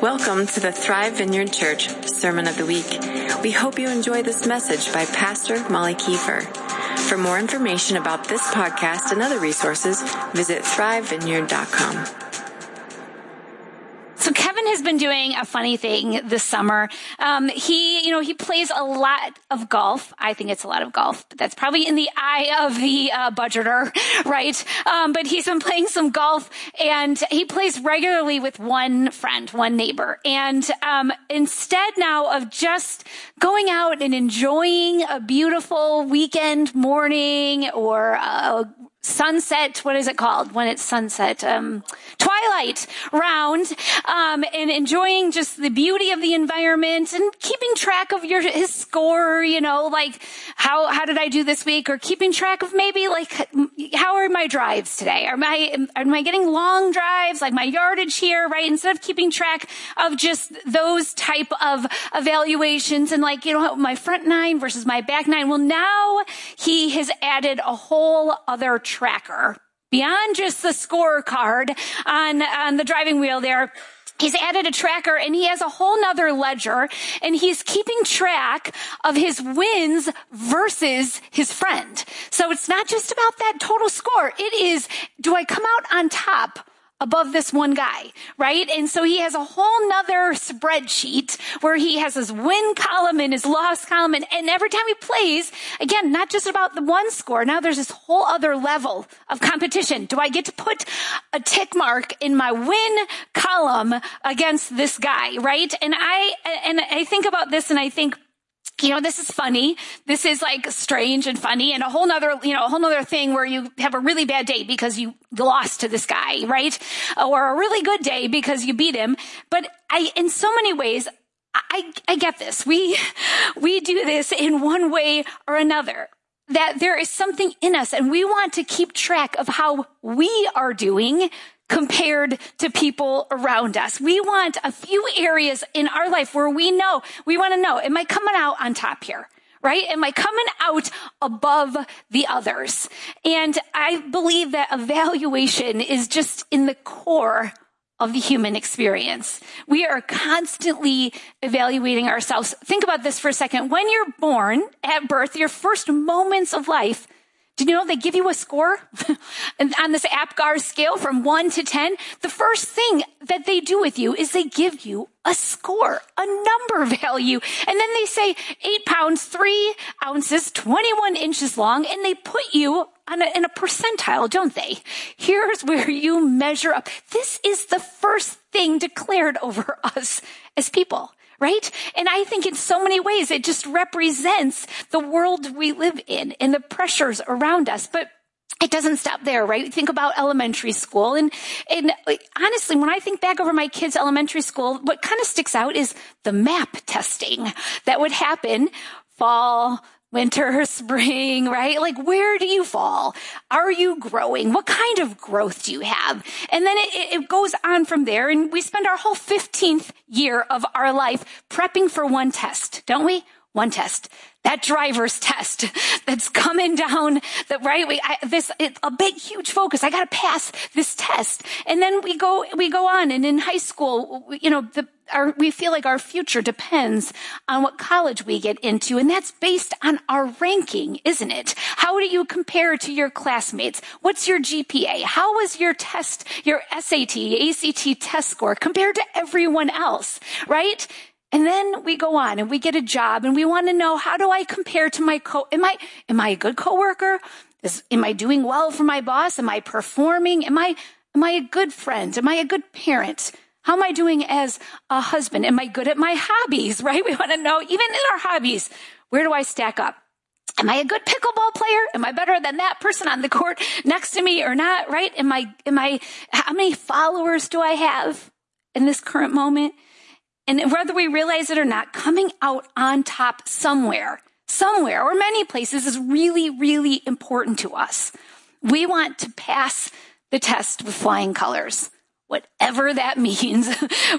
Welcome to the Thrive Vineyard Church Sermon of the Week. We hope you enjoy this message by Pastor Molly Kiefer. For more information about this podcast and other resources, visit thrivevineyard.com. Has been doing a funny thing this summer. Um, he, you know, he plays a lot of golf. I think it's a lot of golf, but that's probably in the eye of the uh, budgeter, right? Um, but he's been playing some golf, and he plays regularly with one friend, one neighbor. And um, instead now of just going out and enjoying a beautiful weekend morning or a sunset, what is it called when it's sunset? Um, twilight round, um, and enjoying just the beauty of the environment and keeping track of your, his score, you know, like how, how did I do this week or keeping track of maybe like, how are my drives today? Are my, am I getting long drives, like my yardage here, right? Instead of keeping track of just those type of evaluations and like, you know, my front nine versus my back nine. Well, now he has added a whole other tracker beyond just the scorecard on, on the driving wheel there. He's added a tracker and he has a whole nother ledger and he's keeping track of his wins versus his friend. So it's not just about that total score. It is, do I come out on top above this one guy, right? And so he has a whole nother spreadsheet where he has his win column and his loss column. And, and every time he plays, again, not just about the one score. Now there's this whole other level of competition. Do I get to put a tick mark in my win column against this guy, right? And I, and I think about this and I think, you know, this is funny. This is like strange and funny and a whole nother, you know, a whole nother thing where you have a really bad day because you lost to this guy, right? Or a really good day because you beat him. But I, in so many ways, I, I get this. We, we do this in one way or another that there is something in us and we want to keep track of how we are doing compared to people around us. We want a few areas in our life where we know, we want to know, am I coming out on top here? Right? Am I coming out above the others? And I believe that evaluation is just in the core of the human experience. We are constantly evaluating ourselves. Think about this for a second. When you're born at birth, your first moments of life, did you know they give you a score on this APGAR scale from one to 10? The first thing that they do with you is they give you a score, a number value. And then they say eight pounds, three ounces, 21 inches long, and they put you on a, in a percentile, don't they? Here's where you measure up. This is the first thing declared over us as people right? And I think in so many ways it just represents the world we live in and the pressures around us. But it doesn't stop there, right? Think about elementary school. And, and honestly, when I think back over my kids' elementary school, what kind of sticks out is the map testing that would happen fall, winter, spring, right? Like, where do you fall? Are you growing? What kind of growth do you have? And then it, it, goes on from there. And we spend our whole 15th year of our life prepping for one test, don't we? One test. That driver's test that's coming down the right way. I, this, it's a big, huge focus. I got to pass this test. And then we go, we go on. And in high school, you know, the, our, we feel like our future depends on what college we get into. And that's based on our ranking, isn't it? How do you compare to your classmates? What's your GPA? How was your test, your SAT, ACT test score compared to everyone else, right? And then we go on and we get a job and we want to know how do I compare to my co, am I, am I a good coworker? Is, am I doing well for my boss? Am I performing? Am I, am I a good friend? Am I a good parent? How am I doing as a husband? Am I good at my hobbies? Right? We want to know, even in our hobbies, where do I stack up? Am I a good pickleball player? Am I better than that person on the court next to me or not? Right? Am I, am I, how many followers do I have in this current moment? And whether we realize it or not, coming out on top somewhere, somewhere or many places is really, really important to us. We want to pass the test with flying colors. Whatever that means,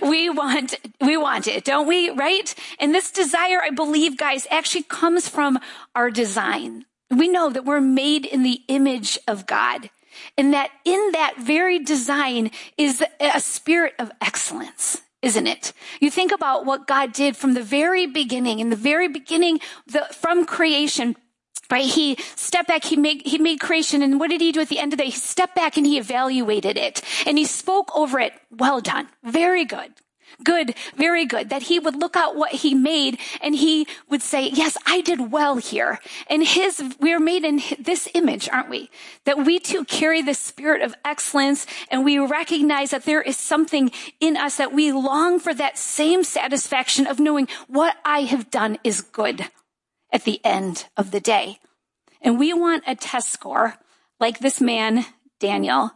we want, we want it, don't we? Right? And this desire, I believe, guys, actually comes from our design. We know that we're made in the image of God and that in that very design is a spirit of excellence isn't it? You think about what God did from the very beginning, in the very beginning, the, from creation, right? He stepped back, he made, he made creation, and what did he do at the end of the day? He stepped back and he evaluated it, and he spoke over it. Well done. Very good. Good, very good. That he would look at what he made and he would say, yes, I did well here. And his, we are made in this image, aren't we? That we too carry the spirit of excellence and we recognize that there is something in us that we long for that same satisfaction of knowing what I have done is good at the end of the day. And we want a test score like this man, Daniel,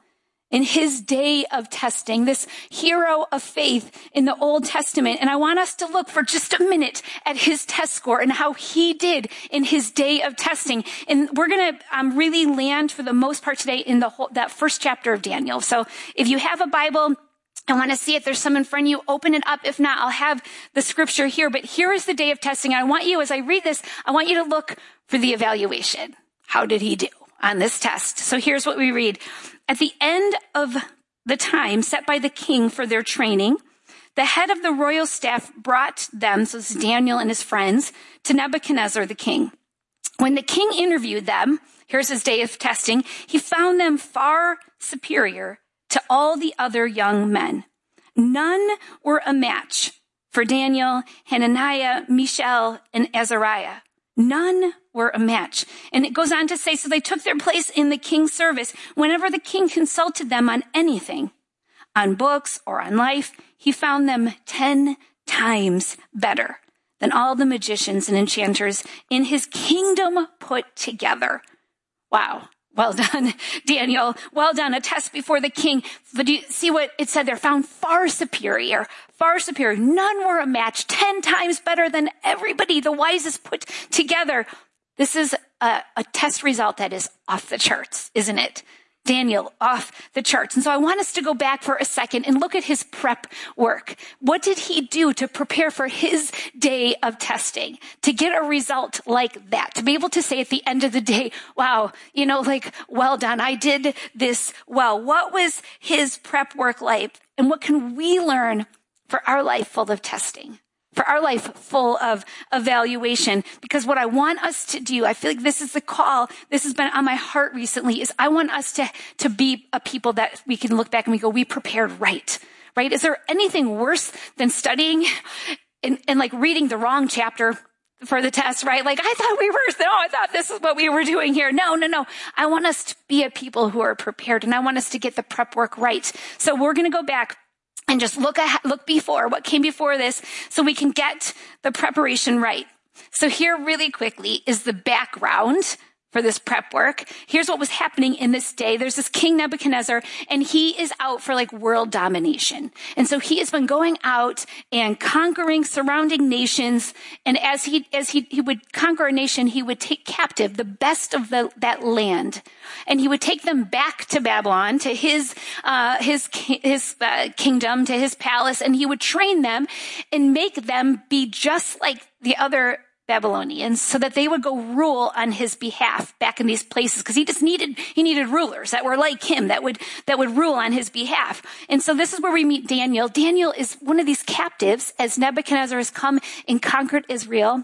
in his day of testing, this hero of faith in the Old Testament. And I want us to look for just a minute at his test score and how he did in his day of testing. And we're going to um, really land for the most part today in the whole, that first chapter of Daniel. So if you have a Bible, I want to see if there's some in front of you. Open it up. If not, I'll have the scripture here. But here is the day of testing. I want you, as I read this, I want you to look for the evaluation. How did he do on this test? So here's what we read. At the end of the time set by the king for their training, the head of the royal staff brought them, so this is Daniel and his friends, to Nebuchadnezzar the king. When the king interviewed them, here's his day of testing, he found them far superior to all the other young men. None were a match for Daniel, Hananiah, Mishael, and Azariah. None were a match. And it goes on to say, so they took their place in the king's service. Whenever the king consulted them on anything, on books or on life, he found them 10 times better than all the magicians and enchanters in his kingdom put together. Wow. Well done, Daniel. Well done. A test before the king. But do you see what it said there? Found far superior, far superior. None were a match. Ten times better than everybody, the wisest put together. This is a, a test result that is off the charts, isn't it? Daniel off the charts. And so I want us to go back for a second and look at his prep work. What did he do to prepare for his day of testing to get a result like that? To be able to say at the end of the day, wow, you know, like, well done. I did this well. What was his prep work like? And what can we learn for our life full of testing? For our life full of evaluation. Because what I want us to do, I feel like this is the call. This has been on my heart recently is I want us to, to be a people that we can look back and we go, we prepared right, right? Is there anything worse than studying and, and like reading the wrong chapter for the test, right? Like I thought we were, no, I thought this is what we were doing here. No, no, no. I want us to be a people who are prepared and I want us to get the prep work right. So we're going to go back and just look at, look before what came before this so we can get the preparation right. So here really quickly is the background for this prep work. Here's what was happening in this day. There's this King Nebuchadnezzar and he is out for like world domination. And so he has been going out and conquering surrounding nations. And as he, as he, he would conquer a nation, he would take captive the best of the, that land and he would take them back to Babylon, to his, uh, his, his uh, kingdom, to his palace, and he would train them and make them be just like the other Babylonians so that they would go rule on his behalf back in these places because he just needed he needed rulers that were like him that would that would rule on his behalf. And so this is where we meet Daniel. Daniel is one of these captives as Nebuchadnezzar has come and conquered Israel.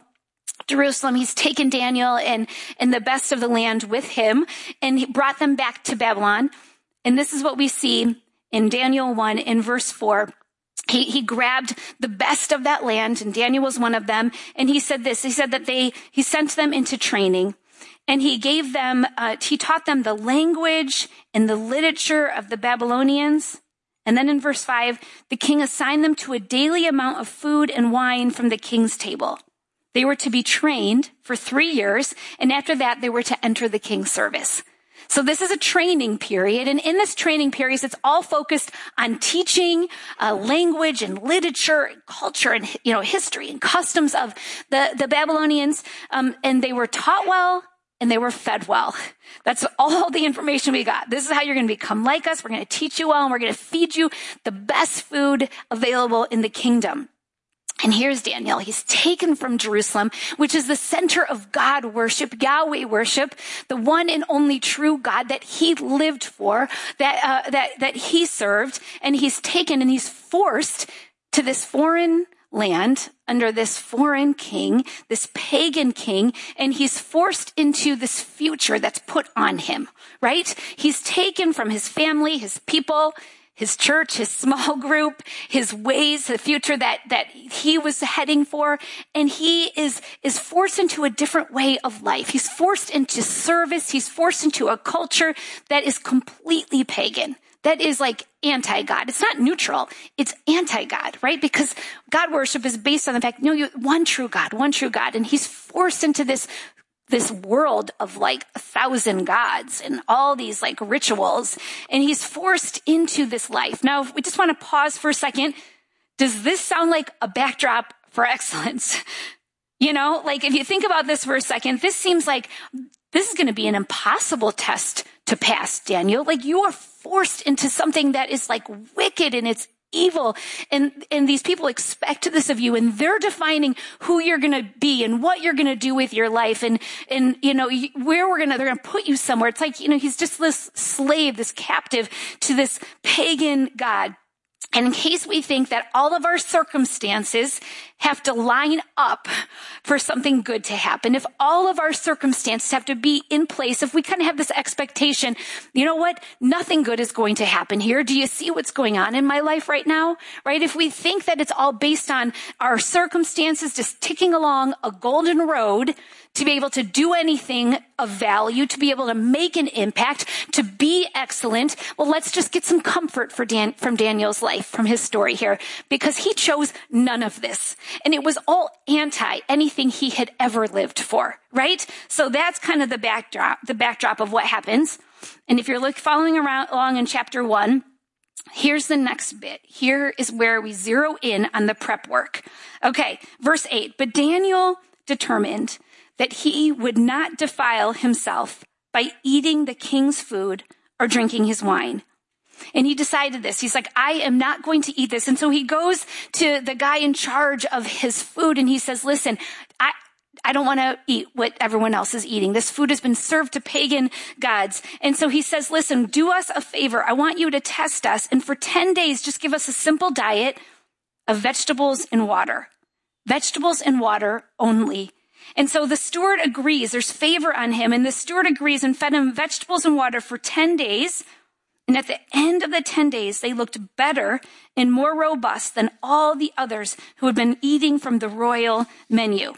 Jerusalem. He's taken Daniel and, and the best of the land with him and he brought them back to Babylon. And this is what we see in Daniel 1 in verse 4 he, he grabbed the best of that land and Daniel was one of them. And he said this, he said that they, he sent them into training and he gave them, uh, he taught them the language and the literature of the Babylonians. And then in verse five, the king assigned them to a daily amount of food and wine from the king's table. They were to be trained for three years. And after that, they were to enter the king's service. So this is a training period. And in this training period, it's all focused on teaching uh, language and literature, and culture and, you know, history and customs of the, the Babylonians. Um, and they were taught well and they were fed well. That's all the information we got. This is how you're going to become like us. We're going to teach you well and we're going to feed you the best food available in the kingdom. And here's Daniel. He's taken from Jerusalem, which is the center of God worship, Yahweh worship, the one and only true God that he lived for, that, uh, that, that he served. And he's taken and he's forced to this foreign land under this foreign king, this pagan king, and he's forced into this future that's put on him, right? He's taken from his family, his people, his church, his small group, his ways, the future that, that he was heading for. And he is, is forced into a different way of life. He's forced into service. He's forced into a culture that is completely pagan that is like anti God. It's not neutral. It's anti God, right? Because God worship is based on the fact, no, you one true God, one true God. And he's forced into this, this world of like a thousand gods and all these like rituals. And he's forced into this life. Now, we just want to pause for a second. Does this sound like a backdrop for excellence? You know, like if you think about this for a second, this seems like this is going to be an impossible test to pass, Daniel. Like you are forced into something that is like wicked and it's evil. And, and these people expect this of you and they're defining who you're going to be and what you're going to do with your life and, and, you know, where we're going to, they're going to put you somewhere. It's like, you know, he's just this slave, this captive to this pagan God. And in case we think that all of our circumstances have to line up for something good to happen, if all of our circumstances have to be in place, if we kind of have this expectation, you know what? Nothing good is going to happen here. Do you see what's going on in my life right now? Right? If we think that it's all based on our circumstances just ticking along a golden road, to be able to do anything of value, to be able to make an impact, to be excellent. Well, let's just get some comfort for Dan, from Daniel's life, from his story here, because he chose none of this. And it was all anti anything he had ever lived for, right? So that's kind of the backdrop, the backdrop of what happens. And if you're look, following around along in chapter one, Here's the next bit. Here is where we zero in on the prep work. Okay, verse 8. But Daniel determined that he would not defile himself by eating the king's food or drinking his wine. And he decided this. He's like, I am not going to eat this. And so he goes to the guy in charge of his food and he says, listen, I, I don't want to eat what everyone else is eating. This food has been served to pagan gods. And so he says, listen, do us a favor. I want you to test us. And for 10 days, just give us a simple diet of vegetables and water. Vegetables and water only. And so the steward agrees. There's favor on him. And the steward agrees and fed him vegetables and water for 10 days. And at the end of the 10 days, they looked better and more robust than all the others who had been eating from the royal menu.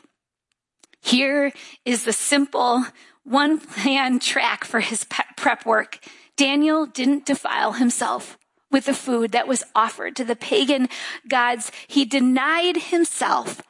Here is the simple one plan track for his prep work. Daniel didn't defile himself with the food that was offered to the pagan gods. He denied himself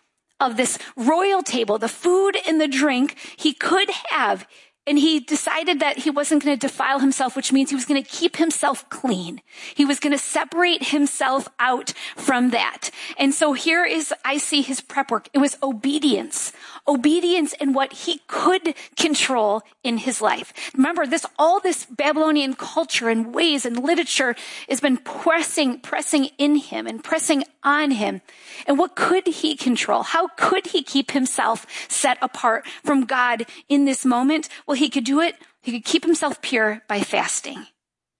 of this royal table, the food and the drink he could have. And he decided that he wasn't going to defile himself, which means he was going to keep himself clean. He was going to separate himself out from that. And so here is, I see his prep work. It was obedience obedience in what he could control in his life. Remember this, all this Babylonian culture and ways and literature has been pressing, pressing in him and pressing on him. And what could he control? How could he keep himself set apart from God in this moment? Well, he could do it. He could keep himself pure by fasting.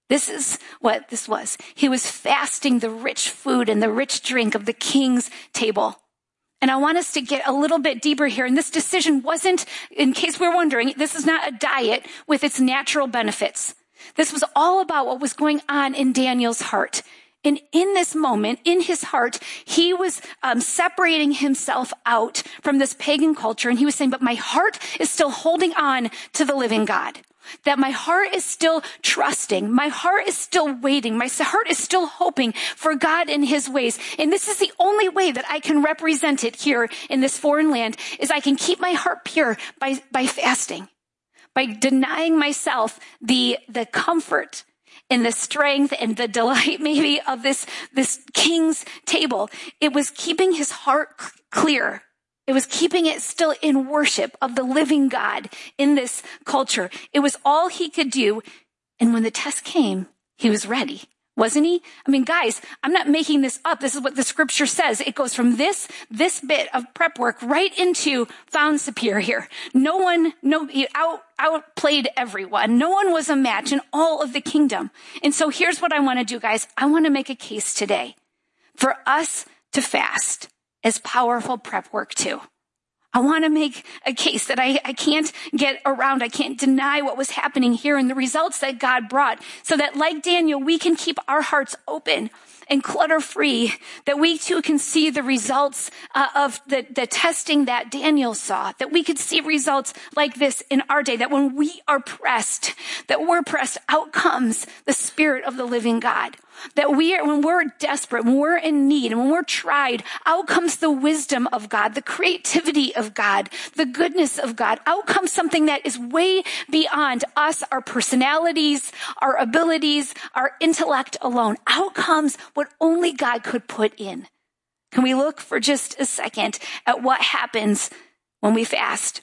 This is what this was. He was fasting the rich food and the rich drink of the king's table. And I want us to get a little bit deeper here. And this decision wasn't, in case we're wondering, this is not a diet with its natural benefits. This was all about what was going on in Daniel's heart. And in this moment, in his heart, he was um, separating himself out from this pagan culture. And he was saying, but my heart is still holding on to the living God that my heart is still trusting. My heart is still waiting. My heart is still hoping for God in his ways. And this is the only way that I can represent it here in this foreign land is I can keep my heart pure by, by fasting, by denying myself the, the comfort and the strength and the delight maybe of this, this king's table. It was keeping his heart clear it was keeping it still in worship of the living God in this culture. It was all he could do. And when the test came, he was ready, wasn't he? I mean, guys, I'm not making this up. This is what the scripture says. It goes from this, this bit of prep work right into found superior. No one, no, out, outplayed everyone. No one was a match in all of the kingdom. And so here's what I want to do, guys. I want to make a case today for us to fast as powerful prep work too. I want to make a case that I, I can't get around. I can't deny what was happening here and the results that God brought so that like Daniel, we can keep our hearts open and clutter free, that we too can see the results uh, of the, the testing that Daniel saw, that we could see results like this in our day, that when we are pressed, that we're pressed, out comes the spirit of the living God. That we are, when we're desperate, when we're in need, and when we're tried, out comes the wisdom of God, the creativity of God, the goodness of God. Out comes something that is way beyond us, our personalities, our abilities, our intellect alone. Out comes what only God could put in. Can we look for just a second at what happens when we fast?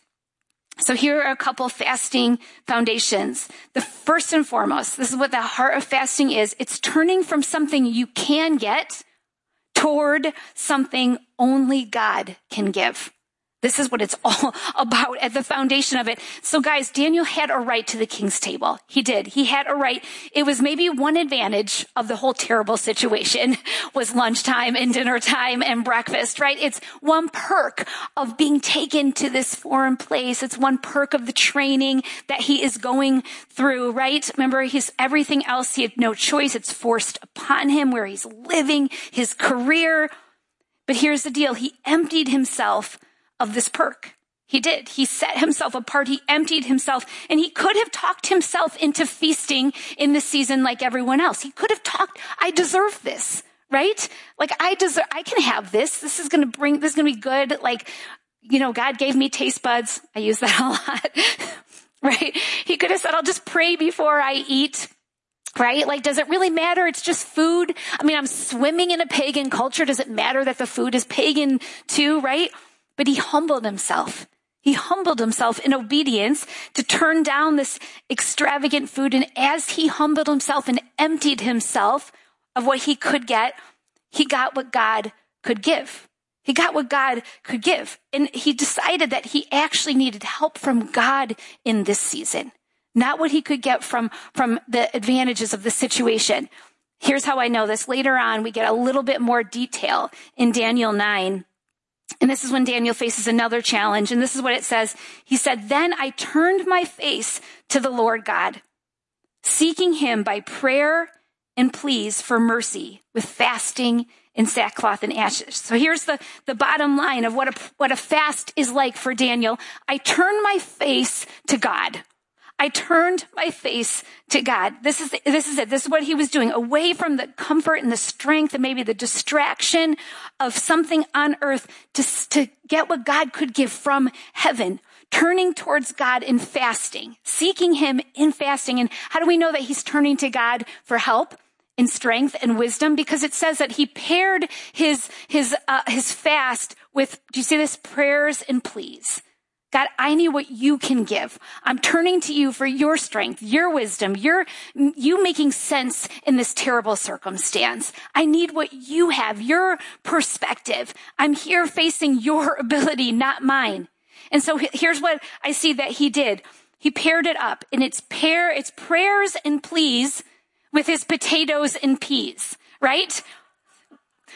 So here are a couple fasting foundations. The first and foremost, this is what the heart of fasting is. It's turning from something you can get toward something only God can give. This is what it's all about at the foundation of it. So guys, Daniel had a right to the king's table. He did. He had a right. It was maybe one advantage of the whole terrible situation was lunchtime and dinner time and breakfast, right? It's one perk of being taken to this foreign place. It's one perk of the training that he is going through, right? Remember, he's everything else. He had no choice. It's forced upon him where he's living his career. But here's the deal. He emptied himself of this perk. He did. He set himself apart. He emptied himself and he could have talked himself into feasting in the season like everyone else. He could have talked, I deserve this, right? Like I deserve, I can have this. This is going to bring, this is going to be good. Like, you know, God gave me taste buds. I use that a lot, right? He could have said, I'll just pray before I eat right? Like, does it really matter? It's just food. I mean, I'm swimming in a pagan culture. Does it matter that the food is pagan too, right? But he humbled himself. He humbled himself in obedience to turn down this extravagant food. And as he humbled himself and emptied himself of what he could get, he got what God could give. He got what God could give. And he decided that he actually needed help from God in this season, not what he could get from, from the advantages of the situation. Here's how I know this. Later on, we get a little bit more detail in Daniel 9 and this is when Daniel faces another challenge. And this is what it says. He said, Then I turned my face to the Lord God, seeking him by prayer and pleas for mercy with fasting and sackcloth and ashes. So here's the, the bottom line of what a, what a fast is like for Daniel. I turned my face to God. I turned my face to God. This is, this is it. This is what he was doing away from the comfort and the strength and maybe the distraction of something on earth to, to get what God could give from heaven. Turning towards God in fasting, seeking him in fasting. And how do we know that he's turning to God for help? in strength and wisdom because it says that he paired his his uh, his fast with do you see this prayers and pleas God, I need what you can give. I'm turning to you for your strength, your wisdom, your, you making sense in this terrible circumstance. I need what you have, your perspective. I'm here facing your ability, not mine. And so here's what I see that he did. He paired it up and it's pair, it's prayers and pleas with his potatoes and peas, right?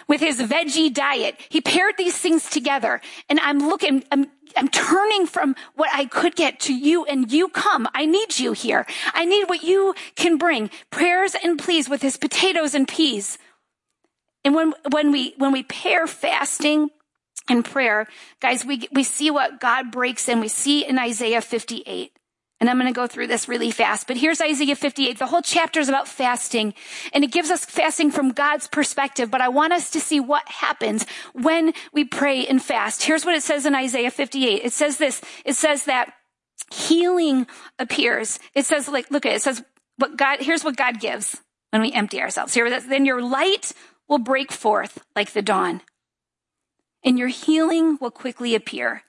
With his veggie diet. He paired these things together and I'm looking, I'm, I'm turning from what I could get to you and you come. I need you here. I need what you can bring. Prayers and pleas with his potatoes and peas. And when, when we, when we pair fasting and prayer, guys, we, we see what God breaks in. We see in Isaiah 58. And I'm going to go through this really fast, but here's Isaiah 58. The whole chapter is about fasting and it gives us fasting from God's perspective, but I want us to see what happens when we pray and fast. Here's what it says in Isaiah 58. It says this. It says that healing appears. It says like, look at it. It says what God, here's what God gives when we empty ourselves. Here, then your light will break forth like the dawn and your healing will quickly appear.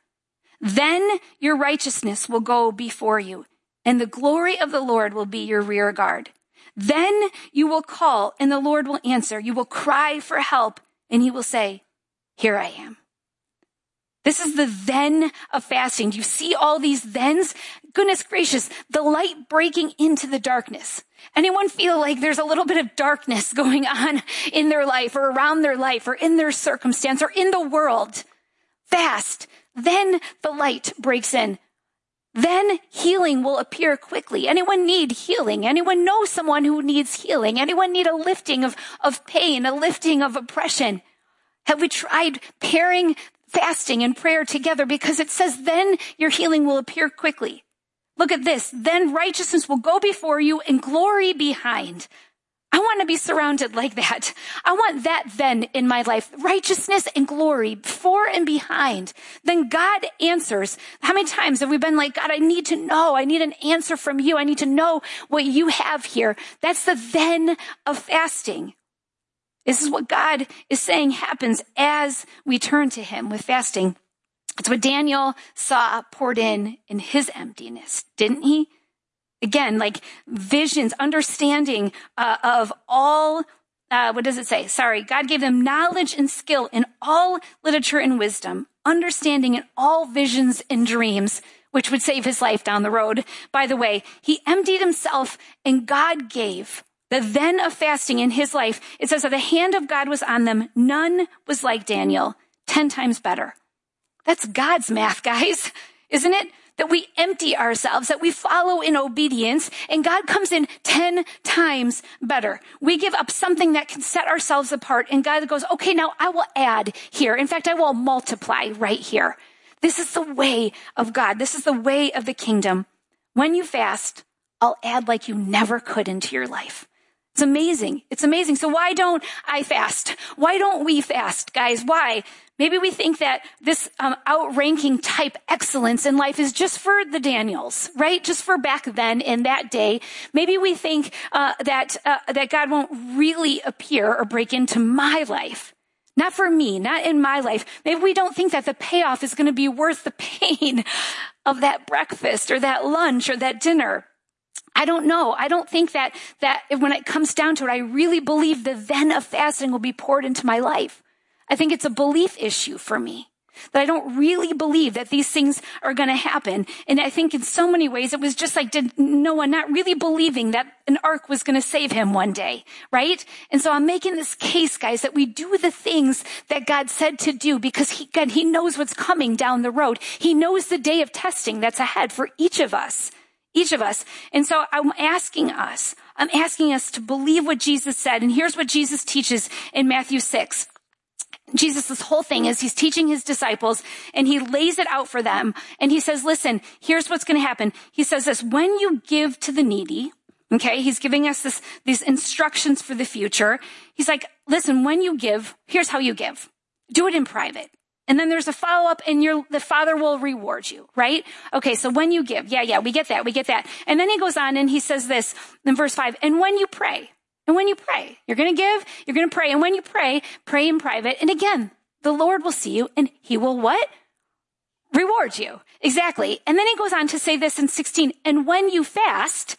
Then your righteousness will go before you, and the glory of the Lord will be your rear guard. Then you will call, and the Lord will answer. You will cry for help, and he will say, Here I am. This is the then of fasting. Do you see all these thens? Goodness gracious, the light breaking into the darkness. Anyone feel like there's a little bit of darkness going on in their life or around their life or in their circumstance or in the world? Fast. Then the light breaks in. Then healing will appear quickly. Anyone need healing? Anyone know someone who needs healing? Anyone need a lifting of, of pain, a lifting of oppression? Have we tried pairing fasting and prayer together? Because it says then your healing will appear quickly. Look at this. Then righteousness will go before you and glory behind. I want to be surrounded like that. I want that then in my life. Righteousness and glory before and behind. Then God answers. How many times have we been like, God, I need to know. I need an answer from you. I need to know what you have here. That's the then of fasting. This is what God is saying happens as we turn to him with fasting. It's what Daniel saw poured in in his emptiness, didn't he? Again, like visions, understanding uh, of all, uh, what does it say? Sorry, God gave them knowledge and skill in all literature and wisdom, understanding in all visions and dreams, which would save his life down the road. By the way, he emptied himself and God gave the then of fasting in his life. It says that the hand of God was on them. None was like Daniel, 10 times better. That's God's math, guys, isn't it? That we empty ourselves, that we follow in obedience, and God comes in 10 times better. We give up something that can set ourselves apart, and God goes, okay, now I will add here. In fact, I will multiply right here. This is the way of God. This is the way of the kingdom. When you fast, I'll add like you never could into your life. It's amazing. It's amazing. So why don't I fast? Why don't we fast, guys? Why? Maybe we think that this um, outranking type excellence in life is just for the Daniels, right? Just for back then in that day. Maybe we think uh, that uh, that God won't really appear or break into my life. Not for me, not in my life. Maybe we don't think that the payoff is going to be worth the pain of that breakfast or that lunch or that dinner. I don't know. I don't think that, that when it comes down to it, I really believe the then of fasting will be poured into my life. I think it's a belief issue for me that I don't really believe that these things are going to happen. And I think in so many ways, it was just like did Noah not really believing that an ark was going to save him one day, right? And so I'm making this case, guys, that we do the things that God said to do because he, God, he knows what's coming down the road. He knows the day of testing that's ahead for each of us each of us. And so I'm asking us, I'm asking us to believe what Jesus said. And here's what Jesus teaches in Matthew 6. Jesus, this whole thing is he's teaching his disciples and he lays it out for them. And he says, listen, here's what's going to happen. He says this, when you give to the needy, okay, he's giving us this, these instructions for the future. He's like, listen, when you give, here's how you give. Do it in private. And then there's a follow up and your, the father will reward you, right? Okay. So when you give, yeah, yeah, we get that. We get that. And then he goes on and he says this in verse five. And when you pray, and when you pray, you're going to give, you're going to pray. And when you pray, pray in private. And again, the Lord will see you and he will what? Reward you. Exactly. And then he goes on to say this in 16. And when you fast,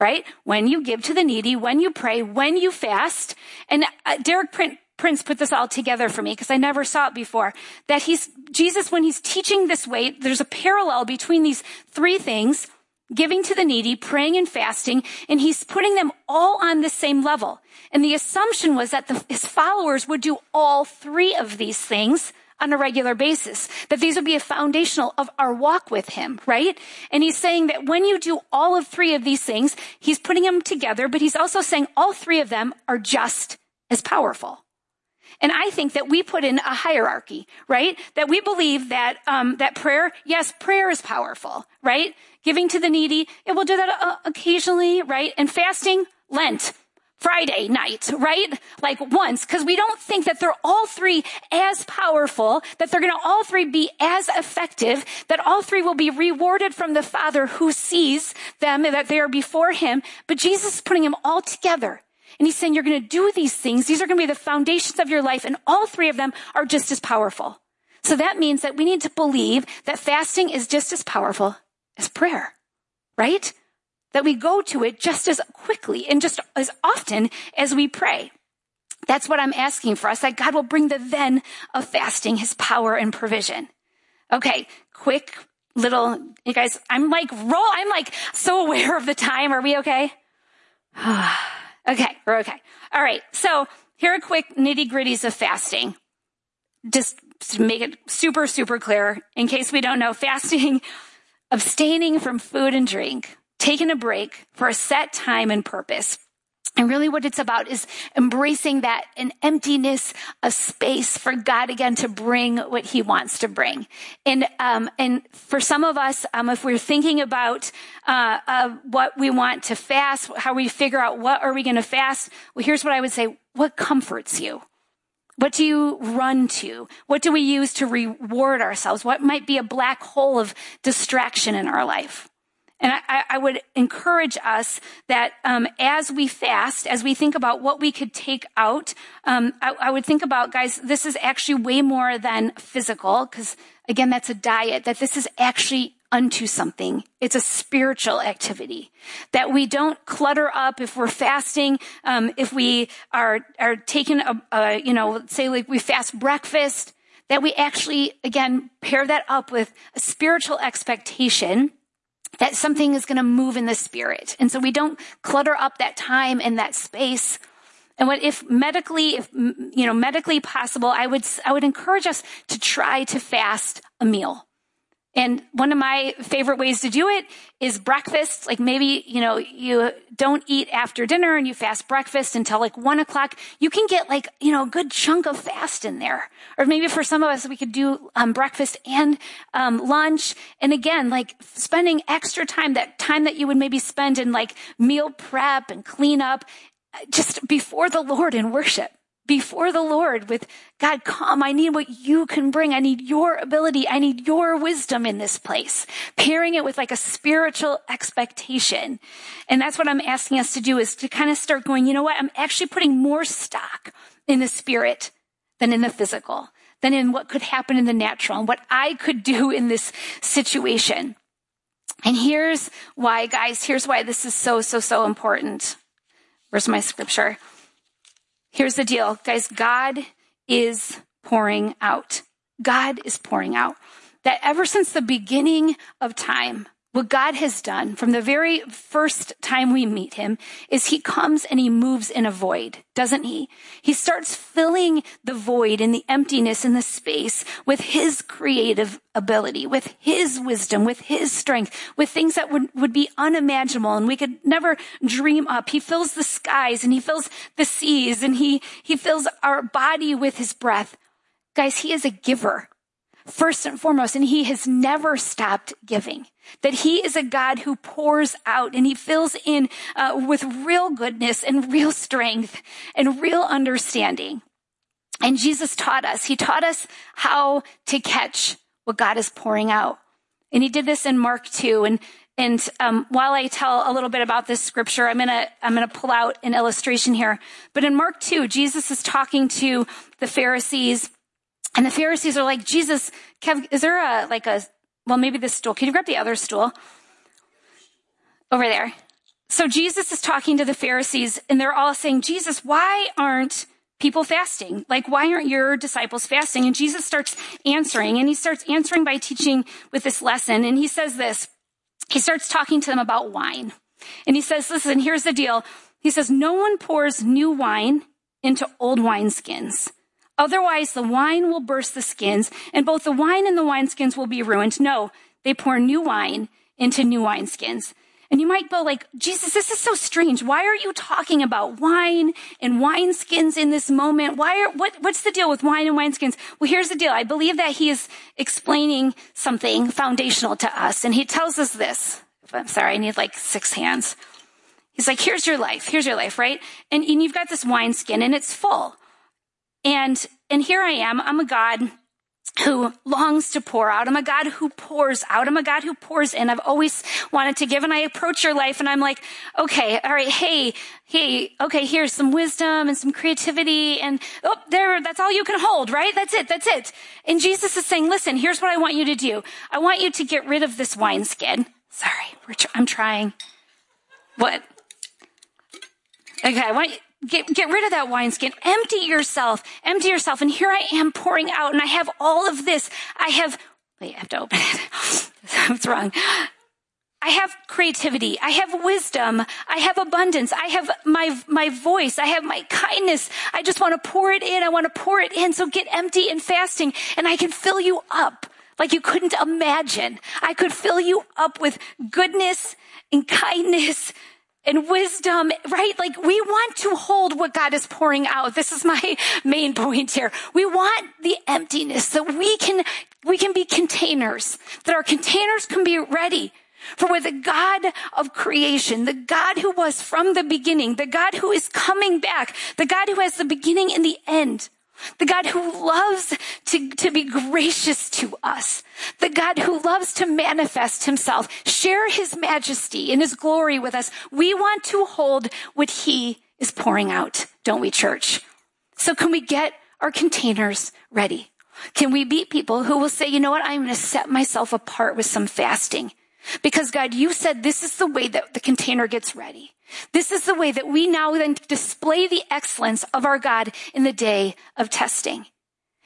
right? When you give to the needy, when you pray, when you fast, and uh, Derek Print Prince put this all together for me because I never saw it before. That he's, Jesus, when he's teaching this way, there's a parallel between these three things, giving to the needy, praying and fasting, and he's putting them all on the same level. And the assumption was that the, his followers would do all three of these things on a regular basis, that these would be a foundational of our walk with him, right? And he's saying that when you do all of three of these things, he's putting them together, but he's also saying all three of them are just as powerful. And I think that we put in a hierarchy, right? That we believe that um, that prayer, yes, prayer is powerful, right? Giving to the needy, it will do that uh, occasionally, right? And fasting, Lent, Friday night, right? Like once, because we don't think that they're all three as powerful, that they're going to all three be as effective, that all three will be rewarded from the Father who sees them, that they are before Him. But Jesus is putting them all together and he's saying you're going to do these things. These are going to be the foundations of your life. And all three of them are just as powerful. So that means that we need to believe that fasting is just as powerful as prayer, right? That we go to it just as quickly and just as often as we pray. That's what I'm asking for us, that God will bring the then of fasting, his power and provision. Okay, quick little, you guys, I'm like roll, I'm like so aware of the time. Are we okay? okay, we're okay. All right. So here are quick nitty gritties of fasting. Just to make it super, super clear, in case we don't know, fasting, abstaining from food and drink, taking a break for a set time and purpose. And really what it's about is embracing that an emptiness, a space for God again to bring what he wants to bring. And, um, and for some of us, um, if we're thinking about, uh, uh, what we want to fast, how we figure out what are we going to fast? Well, here's what I would say. What comforts you? What do you run to? What do we use to reward ourselves? What might be a black hole of distraction in our life? And I, I would encourage us that um, as we fast, as we think about what we could take out, um, I, I would think about, guys, this is actually way more than physical, because again, that's a diet, that this is actually unto something. It's a spiritual activity that we don't clutter up if we're fasting. Um, if we are, are taking a, a, you know, say like we fast breakfast, that we actually, again, pair that up with a spiritual expectation that something is going to move in the spirit. And so we don't clutter up that time and that space. And what if medically, if, you know, medically possible, I would, I would encourage us to try to fast a meal. And one of my favorite ways to do it is breakfast. Like maybe, you know, you don't eat after dinner and you fast breakfast until like one o'clock. You can get like, you know, a good chunk of fast in there. Or maybe for some of us, we could do um, breakfast and um, lunch. And again, like spending extra time, that time that you would maybe spend in like meal prep and clean up just before the Lord in worship before the Lord with God, come. I need what you can bring. I need your ability. I need your wisdom in this place. Pairing it with like a spiritual expectation. And that's what I'm asking us to do is to kind of start going, you know what? I'm actually putting more stock in the spirit than in the physical, than in what could happen in the natural and what I could do in this situation. And here's why, guys, here's why this is so, so, so important. Where's my scripture? Here's the deal, guys. God is pouring out. God is pouring out. That ever since the beginning of time, what God has done from the very first time we meet him is he comes and he moves in a void, doesn't he? He starts filling the void and the emptiness and the space with his creative ability, with his wisdom, with his strength, with things that would, would be unimaginable and we could never dream up. He fills the skies and he fills the seas and he, he fills our body with his breath. Guys, he is a giver first and foremost, and he has never stopped giving. That he is a God who pours out and he fills in uh, with real goodness and real strength and real understanding. And Jesus taught us, he taught us how to catch what God is pouring out. And he did this in Mark 2. And, and um, while I tell a little bit about this scripture, I'm gonna I'm gonna pull out an illustration here. But in Mark 2, Jesus is talking to the Pharisees and the Pharisees are like, Jesus, Kev, is there a, like a, well, maybe this stool. Can you grab the other stool? Over there. So Jesus is talking to the Pharisees and they're all saying, Jesus, why aren't people fasting? Like, why aren't your disciples fasting? And Jesus starts answering and he starts answering by teaching with this lesson. And he says this, he starts talking to them about wine. And he says, listen, here's the deal. He says, no one pours new wine into old wineskins. Otherwise, the wine will burst the skins, and both the wine and the wineskins will be ruined. No, they pour new wine into new wineskins. And you might go like, Jesus, this is so strange. Why are you talking about wine and wineskins in this moment? Why are, what, what's the deal with wine and wineskins? Well, here's the deal. I believe that he is explaining something foundational to us. And he tells us this. I'm sorry, I need like six hands. He's like, here's your life. Here's your life, right? And, and you've got this wineskin and it's full. And, and here I am. I'm a God who longs to pour out. I'm a God who pours out. I'm a God who pours in. I've always wanted to give. And I approach your life and I'm like, okay, all right, hey, hey, okay, here's some wisdom and some creativity. And oh, there, that's all you can hold, right? That's it. That's it. And Jesus is saying, listen, here's what I want you to do. I want you to get rid of this wineskin. Sorry, tr- I'm trying. What? Okay, I want you, Get, get rid of that wineskin. Empty yourself. Empty yourself. And here I am pouring out and I have all of this. I have, wait, I have to open it. What's wrong? I have creativity. I have wisdom. I have abundance. I have my, my voice. I have my kindness. I just want to pour it in. I want to pour it in. So get empty and fasting and I can fill you up like you couldn't imagine. I could fill you up with goodness and kindness and wisdom, right? Like we want to hold what God is pouring out. This is my main point here. We want the emptiness that we can, we can be containers, that our containers can be ready for where the God of creation, the God who was from the beginning, the God who is coming back, the God who has the beginning and the end, the God who loves to, to be gracious to us, the God who loves to manifest himself, share his majesty and his glory with us. We want to hold what he is pouring out, don't we, church? So can we get our containers ready? Can we be people who will say, you know what? I'm going to set myself apart with some fasting. Because God, you said this is the way that the container gets ready. This is the way that we now then display the excellence of our God in the day of testing.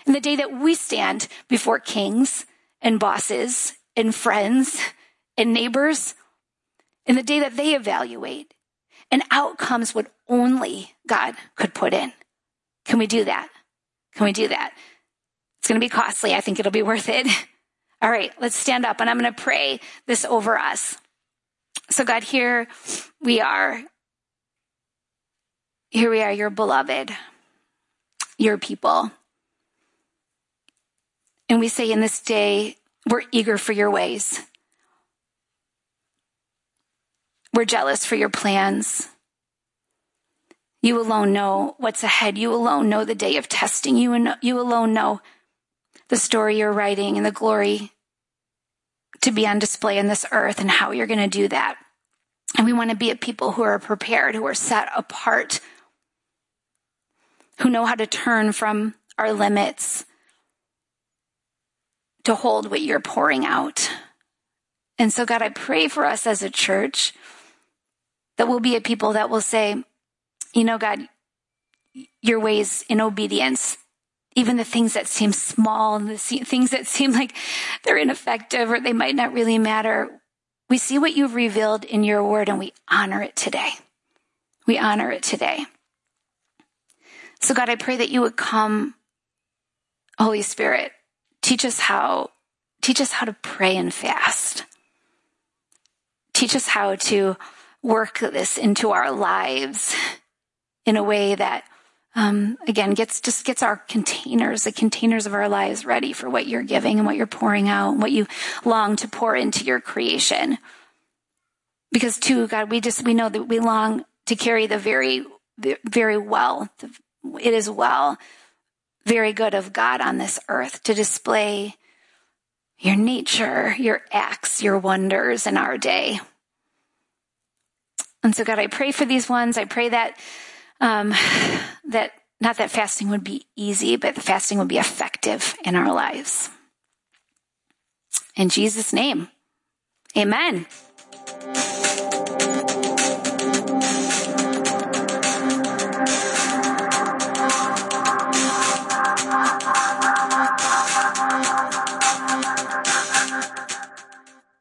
In the day that we stand before kings and bosses and friends and neighbors. In the day that they evaluate. And out comes what only God could put in. Can we do that? Can we do that? It's going to be costly. I think it'll be worth it. All right, let's stand up and I'm going to pray this over us. So, God, here we are. Here we are, your beloved, your people. And we say in this day, we're eager for your ways. We're jealous for your plans. You alone know what's ahead. You alone know the day of testing. You, you alone know the story you're writing and the glory to be on display in this earth and how you're going to do that. And we want to be a people who are prepared, who are set apart, who know how to turn from our limits to hold what you're pouring out. And so, God, I pray for us as a church that we'll be a people that will say, you know, God, your ways in obedience even the things that seem small and the things that seem like they're ineffective or they might not really matter. We see what you've revealed in your word and we honor it today. We honor it today. So God, I pray that you would come, Holy Spirit, teach us how, teach us how to pray and fast. Teach us how to work this into our lives in a way that um, again, gets just gets our containers, the containers of our lives ready for what you're giving and what you're pouring out, what you long to pour into your creation. Because too, God, we just we know that we long to carry the very, very well. It is well, very good of God on this earth to display your nature, your acts, your wonders in our day. And so, God, I pray for these ones. I pray that um, that not that fasting would be easy, but the fasting would be effective in our lives. In Jesus' name, amen.